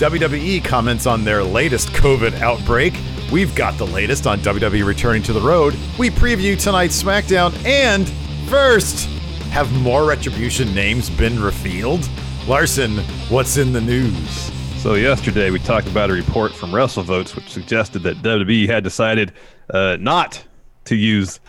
WWE comments on their latest COVID outbreak. We've got the latest on WWE returning to the road. We preview tonight's SmackDown. And first, have more Retribution names been revealed? Larson, what's in the news? So yesterday we talked about a report from WrestleVotes which suggested that WWE had decided uh, not to use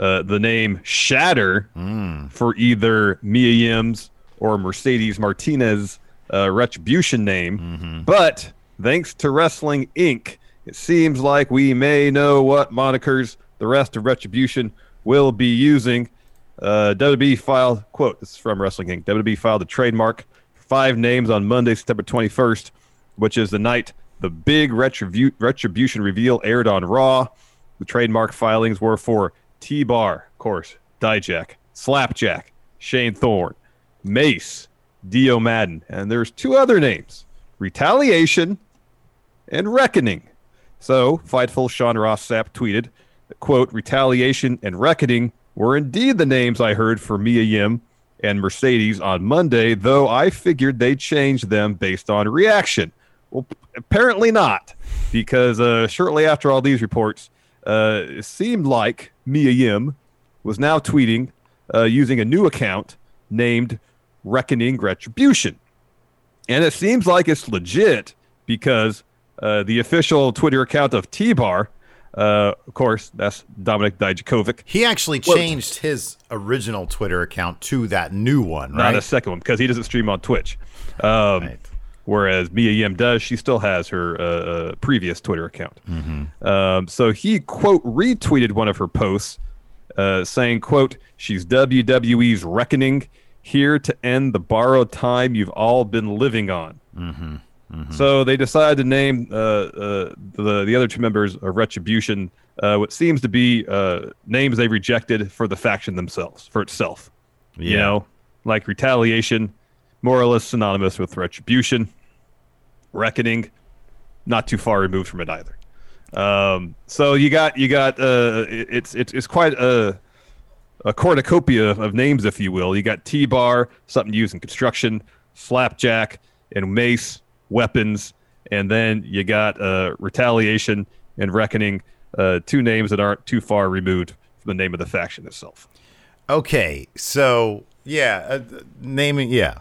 uh, the name Shatter Hmm. for either Mia Yim's or Mercedes Martinez uh, Retribution name. Mm-hmm. But thanks to Wrestling Inc., it seems like we may know what monikers the rest of Retribution will be using. Uh, WWE filed, quote, this is from Wrestling Inc. WWE filed a trademark five names on Monday, September 21st, which is the night the big retribu- Retribution reveal aired on Raw. The trademark filings were for T Bar, of course, Dijak, Slapjack, Shane Thorne, Mace, Dio Madden, and there's two other names Retaliation and Reckoning. So, Fightful Sean Ross Sapp tweeted, quote, Retaliation and Reckoning were indeed the names I heard for Mia Yim and Mercedes on Monday, though I figured they'd change them based on reaction. Well, apparently not, because uh, shortly after all these reports, uh, it seemed like Mia Yim was now tweeting uh, using a new account named Reckoning Retribution. And it seems like it's legit because uh, the official Twitter account of T Bar, uh, of course, that's Dominic Dijakovic, He actually changed his original Twitter account to that new one, not a second one because he doesn't stream on Twitch. Um, Right. Whereas Mia Yim does, she still has her uh, uh, previous Twitter account. Um, so he quote retweeted one of her posts, uh, saying, "quote She's WWE's reckoning, here to end the borrowed time you've all been living on." So they decided to name uh, uh, the the other two members of Retribution uh, what seems to be uh, names they rejected for the faction themselves, for itself. You know, like retaliation, more or less synonymous with retribution. Reckoning, not too far removed from it either. Um, so you got you got uh, it- it's it's it's quite a a cornucopia of names, if you will. You got T bar, something used in construction, slapjack, and mace weapons, and then you got uh, retaliation and reckoning, uh, two names that aren't too far removed from the name of the faction itself. Okay, so yeah, uh, naming yeah,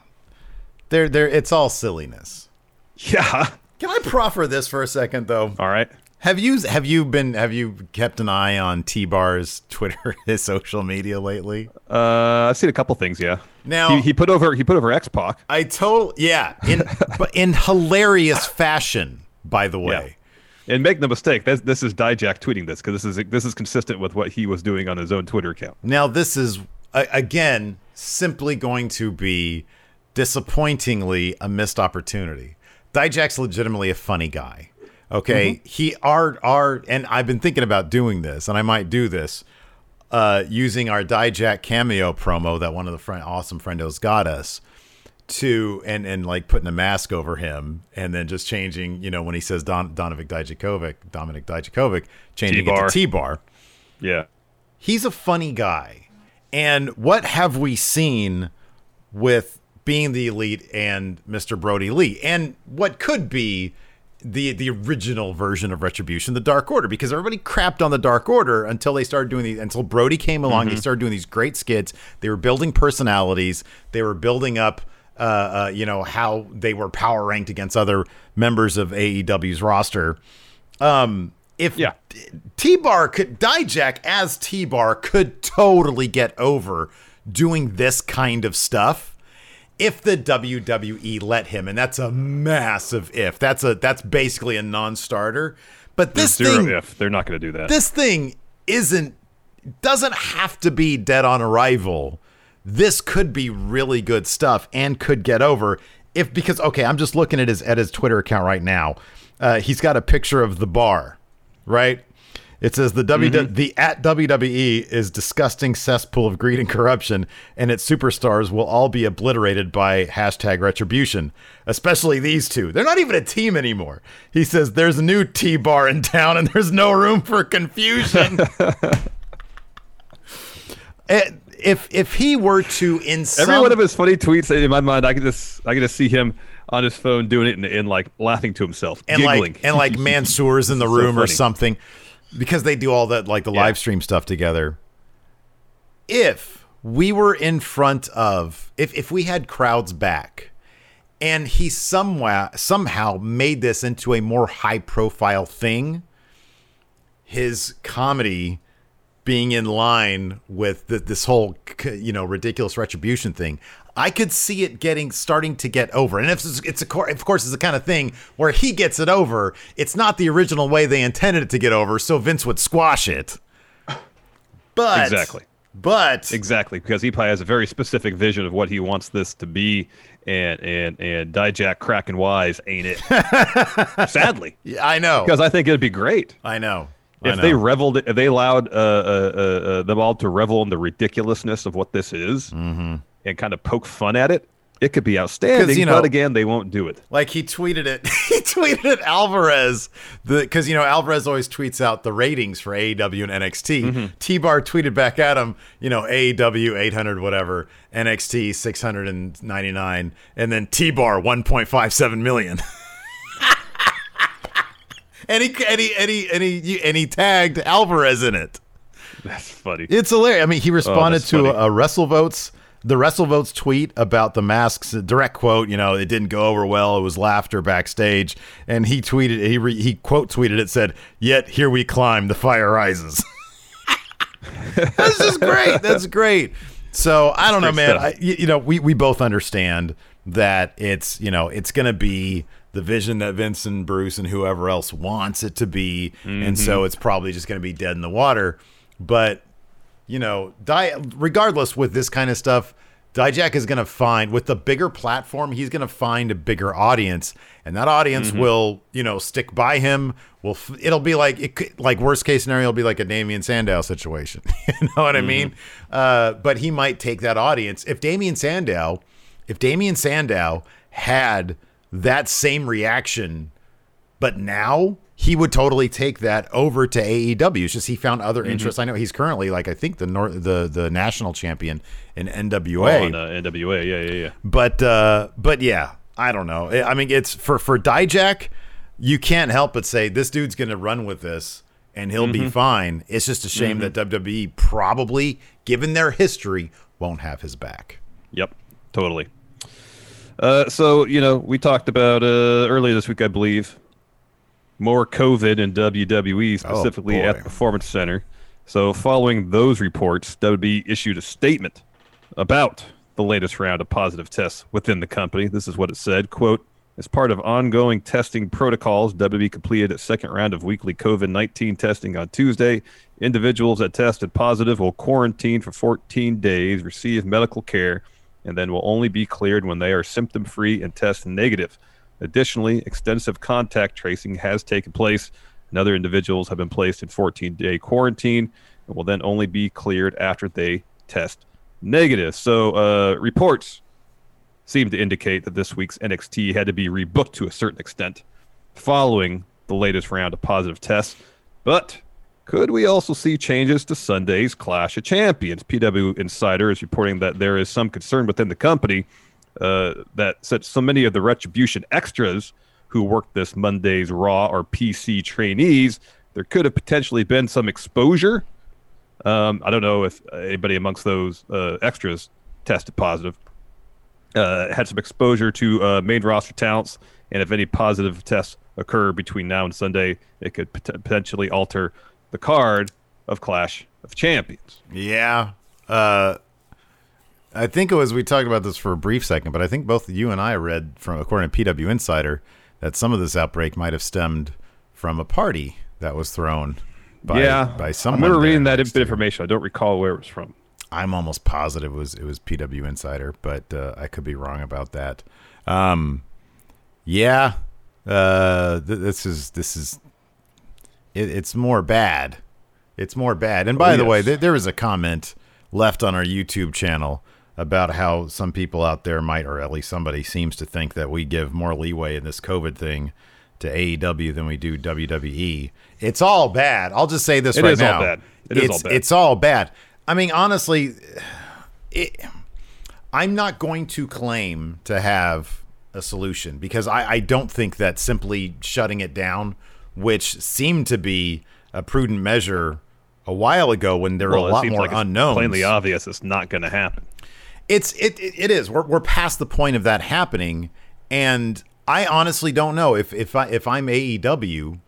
there there it's all silliness. Yeah. Can I proffer this for a second though? All right. Have you have you been have you kept an eye on T Bar's Twitter, his social media lately? Uh, I've seen a couple things. Yeah. Now- he, he put over he put over X Pac. I told yeah, in but in hilarious fashion, by the way. And make no mistake, this, this is Dijak tweeting this because this is this is consistent with what he was doing on his own Twitter account. Now this is again simply going to be disappointingly a missed opportunity. Dijak's legitimately a funny guy. Okay, he are are and I've been thinking about doing this, and I might do this uh, using our Dijak cameo promo that one of the friend, awesome friendos got us to and and like putting a mask over him and then just changing you know when he says Don Donovic Dijakovic Dominic Dijakovic changing it T-Bar. to T bar Yeah. he's a funny guy. And what have we seen with being the elite and Mr. Brodie Lee and what could be the the original version of Retribution, the Dark Order, because everybody crapped on the Dark Order until they started doing these. Until Brodie came along, they started doing these great skits. They were building personalities. They were building up, uh, uh, you know, how they were power ranked against other members of AEW's roster. Um, if Yeah. T Bar could Dijak as T Bar could totally get over doing this kind of stuff if the WWE let him, and that's a massive if. That's a that's basically a non-starter. But this Zero thing, if they're not going to do that. this thing isn't doesn't have to be dead on arrival. This could be really good stuff and could get over if because okay, I'm just looking at his at his Twitter account right now. Uh, he's got a picture of the bar, right? It says the W the at WWE is disgusting cesspool of greed and corruption, and its superstars will all be obliterated by hashtag retribution. Especially these two. They're not even a team anymore. He says there's a new T bar in town, and there's no room for confusion. Eh, if if he were to in some, Every one of his funny tweets in my mind, I could just I could just see him on his phone doing it and, and like laughing to himself, and giggling. like and like Mansoor's in the So room or something because they do all that like the Yeah. live stream stuff together. If we were in front of if if we had crowds back and he somewhat somehow made this into a more high profile thing, his comedy being in line with the, this whole you know ridiculous retribution thing i could see it getting starting to get over. And if it's, it's a of course it's the kind of thing where he gets it over. It's not the original way they intended it to get over so vince would squash it. But Exactly. but Exactly, because he probably has a very specific vision of what he wants this to be, and and and Dijak cracking wise ain't it? Sadly, Yeah, i know. Because I think it'd be great. I know. If they reveled, if they allowed uh, uh, uh, uh, them all to revel in the ridiculousness of what this is, and kind of poke fun at it. It could be outstanding, you know- but again, they won't do it. Like he tweeted it. he tweeted it Alvarez. Because you know Alvarez always tweets out the ratings for AEW and NXT. Mm-hmm. T Bar tweeted back at him, you know AEW 800 whatever, NXT 699, and then T Bar 1.57 million. and he and he and he and he and he tagged Alvarez in it. That's funny. It's hilarious. I mean, he responded Oh, to funny. a, WrestleVotes, the WrestleVotes tweet about the masks. Direct quote, you know, it didn't go over well. It was laughter backstage, and he tweeted, he re, he quote tweeted it said, "Yet here we climb, the fire rises." That's just great. That's great. So I don't know, man. I, you know, we we both understand that it's you know it's going to be the vision that Vince and Bruce and whoever else wants it to be, and Mm-hmm. so it's probably just going to be dead in the water. But you know, regardless with this kind of stuff, Dijak is going to find with the bigger platform, he's going to find a bigger audience, and that audience Mm-hmm. will, you know, stick by him. Will f- it'll be like it could, like worst case scenario, it'll be like a Damien Sandow situation. you know what I mean? Uh, but he might take that audience if Damien Sandow, if Damien Sandow had that same reaction but now he would totally take that over to AEW. It's just he found other Mm-hmm. interests. I know he's currently like I think the nor- the the national champion in NWA. on uh, NWA, yeah, yeah, yeah. But uh, but yeah, I don't know. I mean, it's for for Dijak, you can't help but say this dude's going to run with this and he'll Mm-hmm. be fine. It's just a shame that WWE probably, given their history, won't have his back. Yep, totally. Uh, so you know, we talked about uh, earlier this week, I believe, more COVID in WWE, oh, specifically boy. at the Performance Center. So, following those reports, WWE issued a statement about the latest round of positive tests within the company. This is what it said: "Quote." As part of ongoing testing protocols, WWE completed its second round of weekly COVID 19 testing on Tuesday. Individuals that tested positive will quarantine for 14 days, receive medical care, and then will only be cleared when they are symptom free and test negative. Additionally, extensive contact tracing has taken place, and other individuals have been placed in 14 day quarantine and will then only be cleared after they test negative. So, uh, reports seem to indicate that this week's NXT had to be rebooked to a certain extent following the latest round of positive tests. But Could we also see changes to Sunday's Clash of Champions? PW Insider is reporting that there is some concern within the company uh, that said so many of the Retribution extras who worked this Monday's Raw or PC trainees, there could have potentially been some exposure. Um, I don't know if anybody amongst those uh, extras tested positive, uh, had some exposure to uh, main roster talents, and if any positive tests occur between now and Sunday, it could pot- potentially alter the card of Clash of Champions. Yeah. Uh, I think it was we talked about this for a brief second, but I think both you and I read from according to PW Insider that some of this outbreak might have stemmed from a party that was thrown by yeah, by I someone. remember reading that bit to- information. I don't recall where it was from. I'm almost positive it was it was PW Insider, but uh, I could be wrong about that. Um, yeah, uh, th- this is this is it, it's more bad. It's more bad. And by Oh, the way, th- there was a comment left on our YouTube channel about how some people out there might, or at least somebody seems to think that we give more leeway in this COVID thing to AEW than we do WWE. It's all bad. I'll just say this It right is all now. bad. It is it's, all bad. It's all bad. I mean, honestly, it, I'm not going to claim to have a solution because I, I don't think that simply shutting it down, which seemed to be a prudent measure a while ago when there were a lot more like unknowns. Plainly obvious, it's not going to happen. It's it it is. We're we're past the point of that happening, and I honestly don't know if if I if I'm AEW.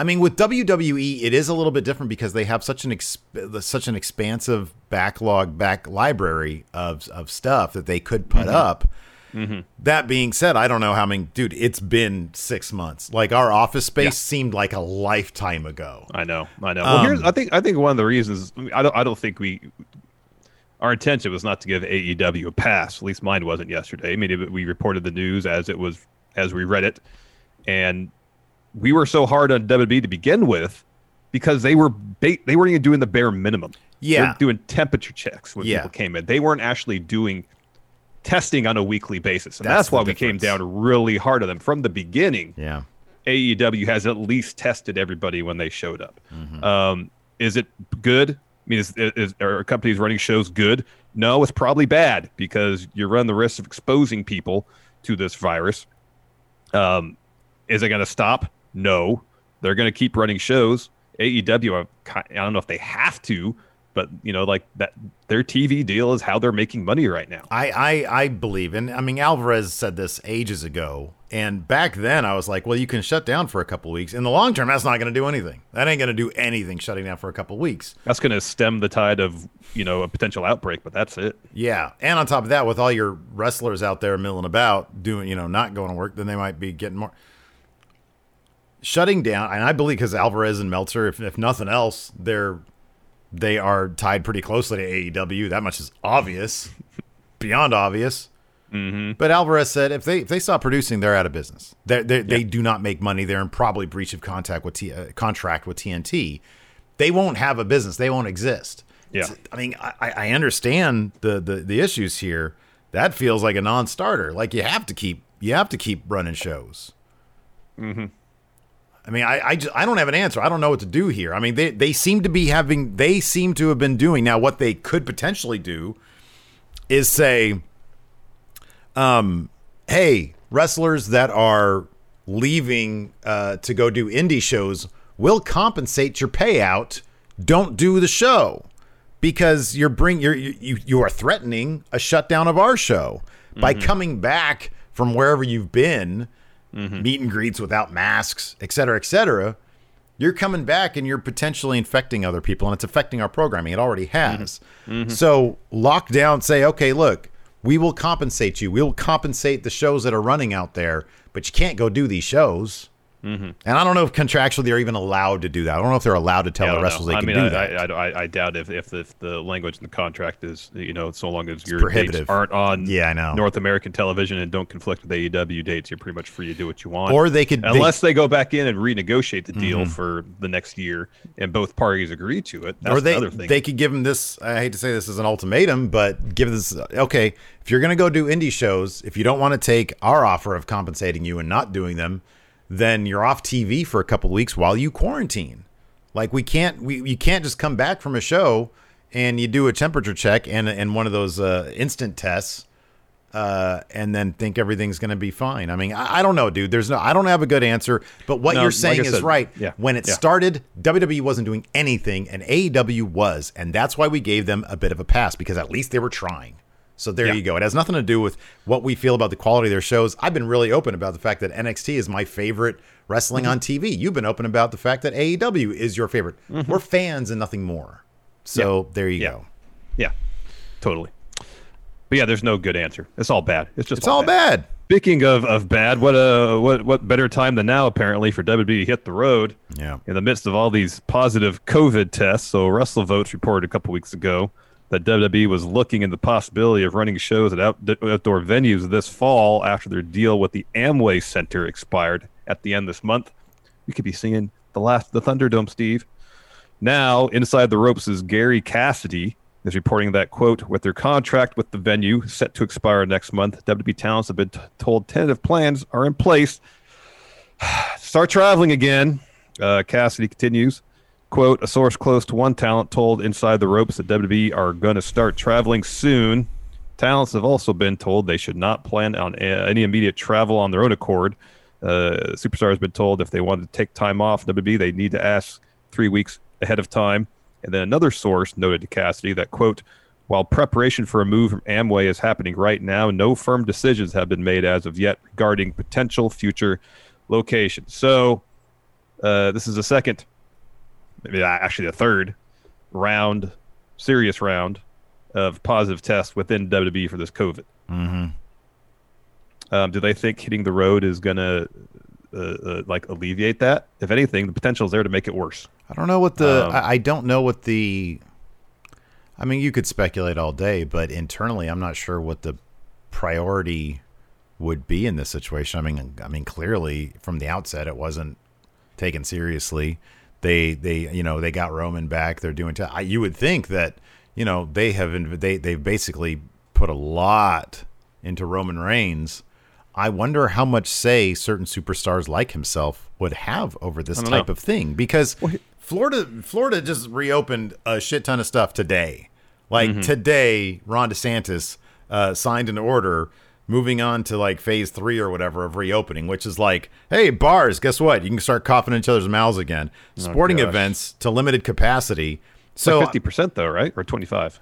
I mean, with WWE, it is a little bit different because they have such an exp- such an expansive backlog, back library of of stuff that they could put up. That being said, I don't know how many. Dude, it's been six months. Like our office space Yeah. seemed like a lifetime ago. I know, I know. well, here's Um, I think I think one of the reasons I don't I don't think we our intention was not to give AEW a pass. At least mine wasn't yesterday. I mean, we reported the news as it was as we read it, and we were so hard on WWE to begin with because they were ba- they weren't even doing the bare minimum. Yeah. doing temperature checks when Yeah. people came in. They weren't actually doing testing on a weekly basis, and That's that's, why we came down really hard on them from the beginning. Yeah. AEW has at least tested everybody when they showed up. Mm-hmm. Um, is it good? I mean, is, is are companies running shows good? No, it's probably bad because you run the risk of exposing people to this virus. Um, is it going to stop? No, they're going to keep running shows. AEW, I don't know if they have to, but you know, like that, their TV deal is how they're making money right now. I, I I believe, and I mean Alvarez said this ages ago, and back then I was like, well, you can shut down for a couple weeks. In the long term, that's not going to do anything. That ain't going to do anything shutting down for a couple weeks. That's going to stem the tide of you know a potential outbreak, but that's it. Yeah, and on top of that, with all your wrestlers out there milling about doing, you know, not going to work, then they might be getting more shutting down. And I believe because Alvarez and Meltzer, if, if nothing else, they're they are tied pretty closely to AEW. That much is obvious, beyond obvious. Mm-hmm. But Alvarez said if they if they stop producing, they're out of business. They're, they they do not make money. They're in probably breach of contact with T, uh, contract with TNT. They won't have a business. They won't exist. Yeah. It's- I mean, I, I understand the, the the issues here. That feels like a non-starter. Like you have to keep you have to keep running shows. Mm-hmm. I mean, I I, just, I don't have an answer. I don't know what to do here. I mean, they they seem to be having they seem to have been doing now. What they could potentially do is say, um, hey, wrestlers that are leaving uh, to go do indie shows will compensate your payout. Don't do the show because you're bring you're you you are threatening a shutdown of our show by coming back from wherever you've been, Mm-hmm. meet and greets without masks, et cetera, et cetera. You're coming back and you're potentially infecting other people, and it's affecting our programming. It already mm-hmm. has. Mm-hmm. So lock down, say, okay, look, we will compensate you. We will compensate the shows that are running out there, but you can't go do these shows. Mm-hmm. And I don't know if contractually they're even allowed to do that. I don't know if they're allowed to tell Yeah, the wrestlers know. they I can mean, do I, that. I, I, I doubt if, if the, if the language in the contract is, you know, so long as your dates aren't on Yeah, I know. North American television and don't conflict with AEW dates, you're pretty much free to do what you want. Or they could- unless they, go back in and renegotiate the deal mm-hmm. for the next year and both parties agree to it. That's or they another thing. they could give them this. I hate to say this as an ultimatum, but give this. Okay, if you're going to go do indie shows, if you don't want to take our offer of compensating you and not doing them, then you're off TV for a couple weeks while you quarantine. Like we can't we you can't just come back from a show and you do a temperature check and and one of those uh, instant tests uh, and then think everything's going to be fine. I mean, I, I, don't know, dude. There's no, I don't have a good answer. But what no, you're saying like is said, right. Yeah. When it yeah. started, WWE wasn't doing anything, and AEW was, and that's why we gave them a bit of a pass because at least they were trying. So there yeah. you go. It has nothing to do with what we feel about the quality of their shows. I've been really open about the fact that NXT is my favorite wrestling mm-hmm. on TV. You've been open about the fact that AEW is your favorite. Mm-hmm. We're fans and nothing more. So yeah. there you yeah. go. Yeah, totally. But yeah, there's no good answer. It's all bad. It's just it's all, all bad. bad. Speaking of, of bad, what uh what what better time than now apparently for WWE to hit the road? Yeah. In the midst of all these positive COVID tests, so WrestleVotes reported a couple weeks ago that WWE was looking into the possibility of running shows at out, outdoor venues this fall after their deal with the Amway Center expired at the end this month. We could be seeing the last the Thunderdome, Steve. Now, inside the ropes is Gary Cassidy, is reporting that, quote, with their contract with the venue set to expire next month, WB talents have been t- told tentative plans are in place. Start traveling again. Uh, Cassidy continues, quote, a source close to one talent told Inside the Ropes that WWE are going to start traveling soon. Talents have also been told they should not plan on a- any immediate travel on their own accord. Uh, Superstar has been told if they want to take time off WWE, they need to ask three weeks ahead of time. And then another source noted to Cassidy that, quote, while preparation for a move from Amway is happening right now, no firm decisions have been made as of yet regarding potential future locations. So, uh, this is the second, maybe actually the third round, serious round of positive tests within WWE for this COVID. Mm-hmm. Um, do they think hitting the road is going to uh, uh, like alleviate that? If anything, the potential is there to make it worse. I don't know what the. Um, I, I don't know what the. I mean, you could speculate all day, but internally, I'm not sure what the priority would be in this situation. I mean, I mean, clearly from the outset, it wasn't taken seriously. They, they, you know, they got Roman back. They're doing. T- I, you would think that, you know, they have they they've basically put a lot into Roman Reigns. I wonder how much say certain superstars like himself would have over this type know. of thing because Florida Florida just reopened a shit ton of stuff today. Like mm-hmm. today, Ron DeSantis uh, signed an order moving on to like phase three or whatever of reopening, which is like, hey, bars, guess what? You can start coughing in each other's mouths again. Oh, Sporting gosh. events to limited capacity. So uh, fifty percent though, right? Or twenty five?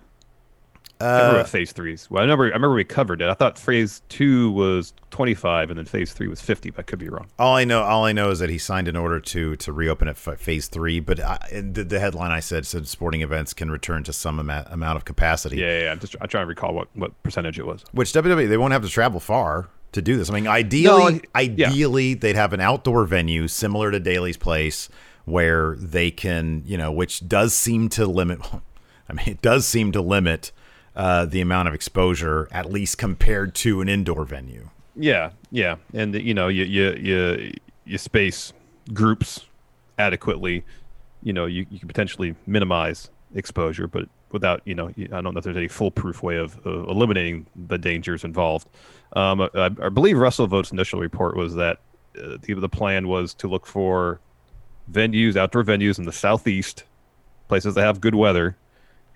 Uh, phase threes. Well, I remember. I remember we covered it. I thought phase two was twenty five, and then phase three was fifty. But I could be wrong. All I know, all I know is that he signed an order to to reopen at phase three. But I, the, the, headline I said said sporting events can return to some amount, amount of capacity. Yeah, yeah. yeah. I'm just I'm trying to recall what what percentage it was. Which WWE they won't have to travel far to do this. I mean, ideally, no, ideally yeah. they'd have an outdoor venue similar to Daily's Place where they can, you know, which does seem to limit. I mean, it does seem to limit uh, the amount of exposure, at least compared to an indoor venue. Yeah, yeah, and you know, you you you you space groups adequately. You know, you, you can potentially minimize exposure, but without you know, I don't know if there's any foolproof way of, of eliminating the dangers involved. Um, I, I, believe WrestleVote's initial report was that uh, the, the plan was to look for venues, outdoor venues in the southeast, places that have good weather,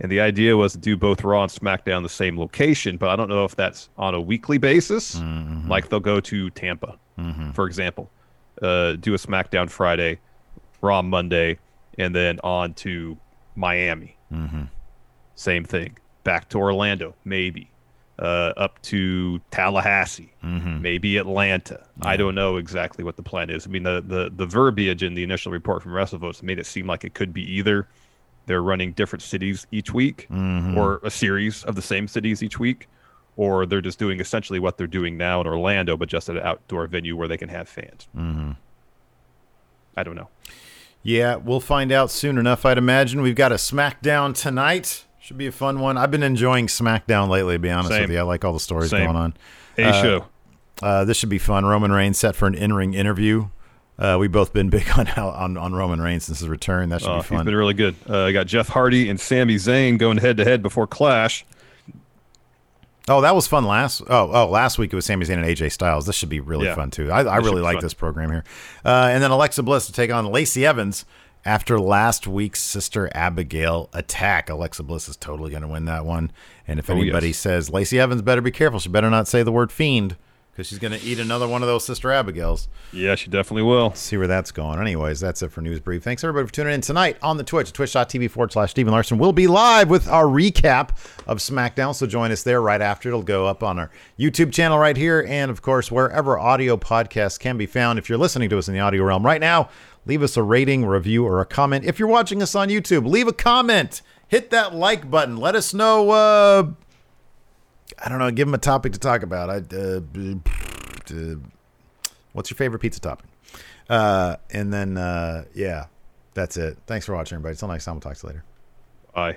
and the idea was to do both Raw and SmackDown the same location, but I don't know if that's on a weekly basis. Mm-hmm. Like they'll go to Tampa, mm-hmm. for example, uh, do a SmackDown Friday, Raw Monday, and then on to Miami. Mm-hmm. Same thing. Back to Orlando, maybe. Uh, up to Tallahassee, mm-hmm. maybe Atlanta. I don't know exactly what the plan is. I mean, the, the, the verbiage in the initial report from WrestleVotes made it seem like it could be either they're running different cities each week mm-hmm. or a series of the same cities each week or they're just doing essentially what they're doing now in Orlando but just at an outdoor venue where they can have fans. Mm-hmm. I don't know. Yeah, we'll find out soon enough, I'd imagine. We've got a SmackDown tonight. Should be a fun one. I've been enjoying SmackDown lately, to be honest Same. with you. I like all the stories Same. going on. A uh, show. Uh, this should be fun. Roman Reigns set for an in-ring interview uh, we've both been big on, on on Roman Reigns since his return. That should uh, be fun. He's been really good. Uh, I got Jeff Hardy and Sami Zayn going head to head before Clash. Oh, that was fun last. Oh, oh, last week it was Sami Zayn and AJ Styles. This should be really yeah. fun too. I, I really like fun. this program here. Uh, and then Alexa Bliss to take on Lacey Evans After last week's Sister Abigail attack, Alexa Bliss is totally going to win that one. And if Oh, anybody yes. says Lacey Evans better be careful, she better not say the word fiend because she's going to eat another one of those Sister Abigails. Yeah, she definitely will. See where that's going. Anyways, that's it for News Brief. Thanks everybody for tuning in tonight on the Twitch, twitch.tv forward slash Stephen Larson. We'll be live with our recap of SmackDown, so join us there right after. It'll go up on our YouTube channel right here, and of course, wherever audio podcasts can be found. If you're listening to us in the audio realm right now, leave us a rating, review, or a comment. If you're watching us on YouTube, leave a comment. Hit that like button. Let us know. Uh, I don't know. Give them a topic to talk about. I, uh, uh, what's your favorite pizza topping? Uh, and then, uh, yeah, that's it. Thanks for watching, everybody. Until next time, we'll talk to you later. Bye.